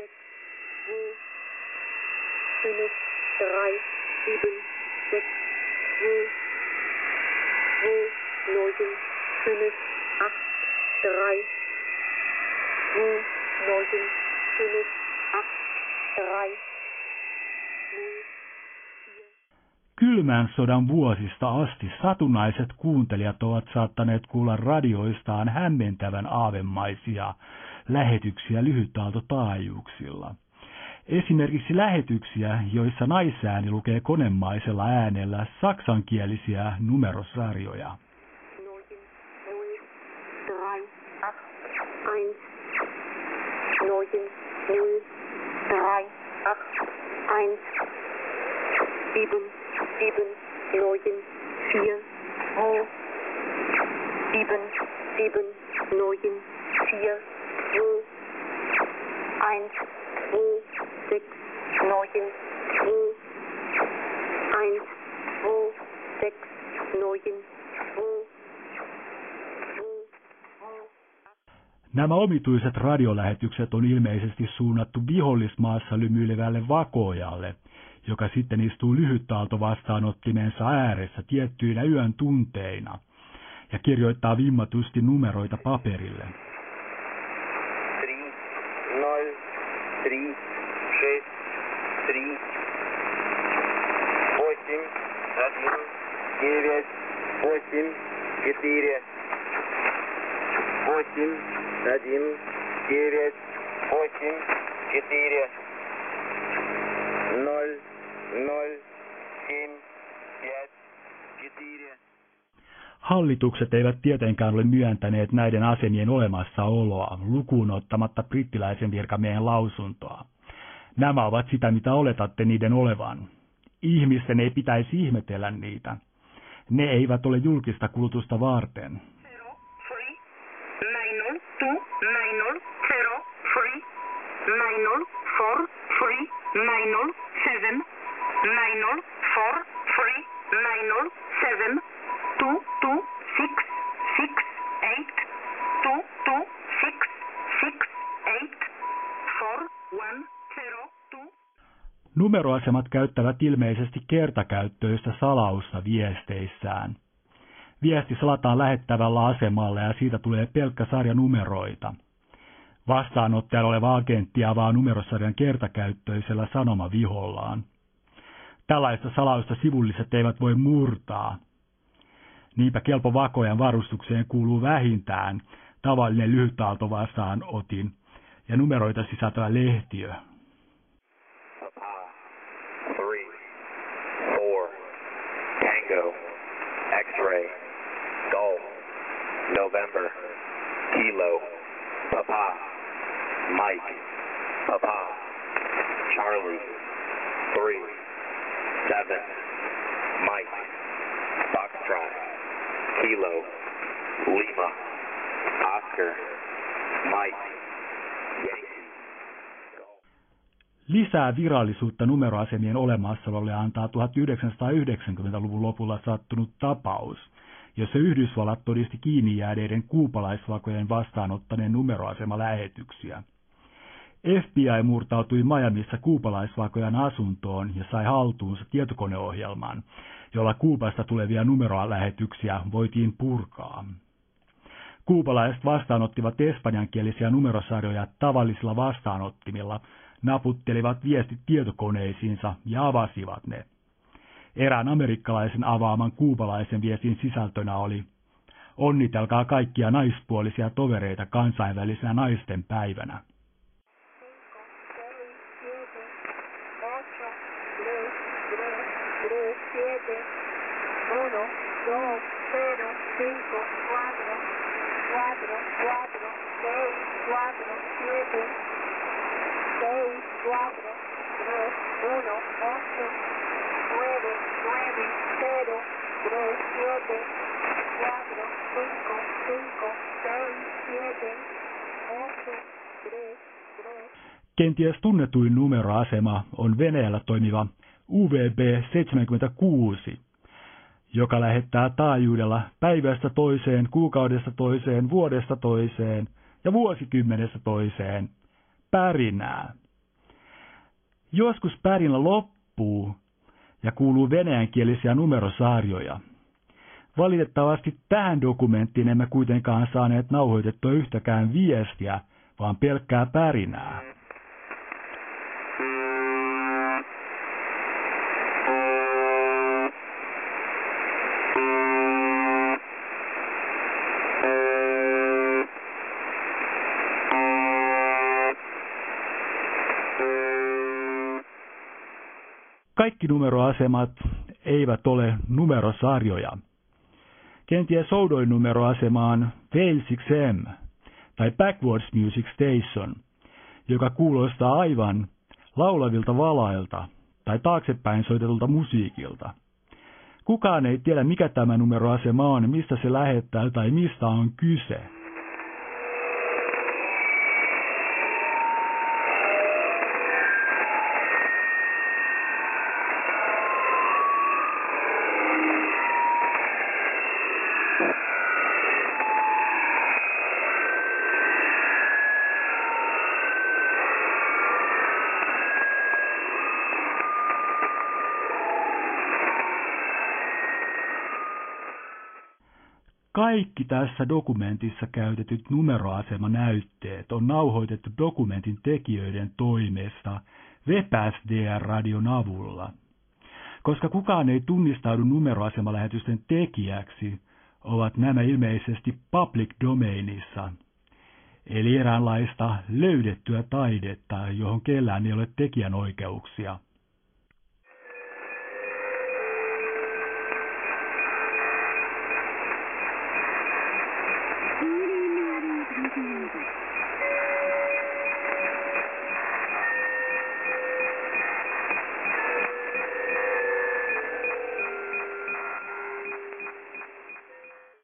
sechs, zwei, fünf, drei, sieben, sechs, zwei, zwei, neun, fünf, acht, drei, zwei, neun, fünf, acht, drei, vier. Kylmän sodan vuosista asti satunnaiset kuuntelijat ovat saattaneet kuulla radioistaan hämmentävän aavemaisia lähetyksiä lyhytaaltotaajuuksilla. Esimerkiksi lähetyksiä, joissa naisääni lukee konemaisella äänellä saksankielisiä numerosarjoja. sieben, sieben, neun, vier, sieben, sieben, neun, vier, Nämä omituiset radiolähetykset on ilmeisesti suunnattu vihollismaassa lymyilevälle vakojalle, joka sitten istuu lyhyttaalto vastaanottimensa ääressä tiettyinä yön tunteina ja kirjoittaa vimmatusti numeroita paperille. 3, 0, 3, 6, 3, 8, 1, 9, 8, 4, 8, 1, 9, 8, 4, 0, 0, 7, 5, 4. Hallitukset eivät tietenkään ole myöntäneet näiden asemien olemassaoloa, lukuun ottamatta brittiläisen virkamiehen lausuntoa. Nämä ovat sitä, mitä oletatte niiden olevan. Ihmisten ei pitäisi ihmetellä niitä. Ne eivät ole julkista kulutusta varten. zero nine three nine Numeroasemat käyttävät ilmeisesti kertakäyttöistä salausta viesteissään. Viesti salataan lähettävällä asemalla ja siitä tulee pelkkä sarja numeroita. Vastaanottajalla oleva agentti avaa numerosarjan kertakäyttöisellä sanomavihollaan. Tällaista salausta sivulliset eivät voi murtaa. Niinpä kelpo vakojan varustukseen kuuluu vähintään tavallinen lyhytaalto vastaanotin ja numeroita sisältävä lehtiö. X-ray, Golf, November, Kilo, Papa, Mike, Papa, Charlie, three, seven, Mike, Foxtrot, Kilo, Lima, Oscar, Mike, Lisää virallisuutta numeroasemien olemassaololle antaa 1990-luvun lopulla sattunut tapaus, jossa Yhdysvallat todisti kiinni jääneiden kuupalaisvakojen vastaanottaneen numeroasemalähetyksiä. FBI murtautui Miamiissa kuupalaisvakojan asuntoon ja sai haltuunsa tietokoneohjelman, jolla Kuubasta tulevia numerolähetyksiä voitiin purkaa. Kuupalaiset vastaanottivat espanjankielisiä numerosarjoja tavallisilla vastaanottimilla, naputtelivat viestit tietokoneisiinsa ja avasivat ne. Erään amerikkalaisen avaaman kuupalaisen viestin sisältönä oli Onnitelkaa kaikkia naispuolisia tovereita kansainvälisenä naisten päivänä. uno, dos, 6, Kenties tunnetuin numeroasema on Venäjällä toimiva UVB 76, joka lähettää taajuudella päivästä toiseen, kuukaudesta toiseen, vuodesta toiseen ja vuosikymmenestä toiseen – pärinää. Joskus pärinä loppuu ja kuuluu venäjänkielisiä numerosarjoja. Valitettavasti tähän dokumenttiin emme kuitenkaan saaneet nauhoitettua yhtäkään viestiä, vaan pelkkää pärinää. Kaikki numeroasemat eivät ole numerosarjoja. Kenties soudoin numeroasema on 6M tai Backwards Music Station, joka kuulostaa aivan laulavilta valailta tai taaksepäin soitetulta musiikilta. Kukaan ei tiedä, mikä tämä numeroasema on, mistä se lähettää tai mistä on kyse. Kaikki tässä dokumentissa käytetyt numeroasemanäytteet on nauhoitettu dokumentin tekijöiden toimesta WebSDR-radion avulla. Koska kukaan ei tunnistaudu numeroasemalähetysten tekijäksi, ovat nämä ilmeisesti public domainissa, eli eräänlaista löydettyä taidetta, johon kellään ei ole tekijänoikeuksia.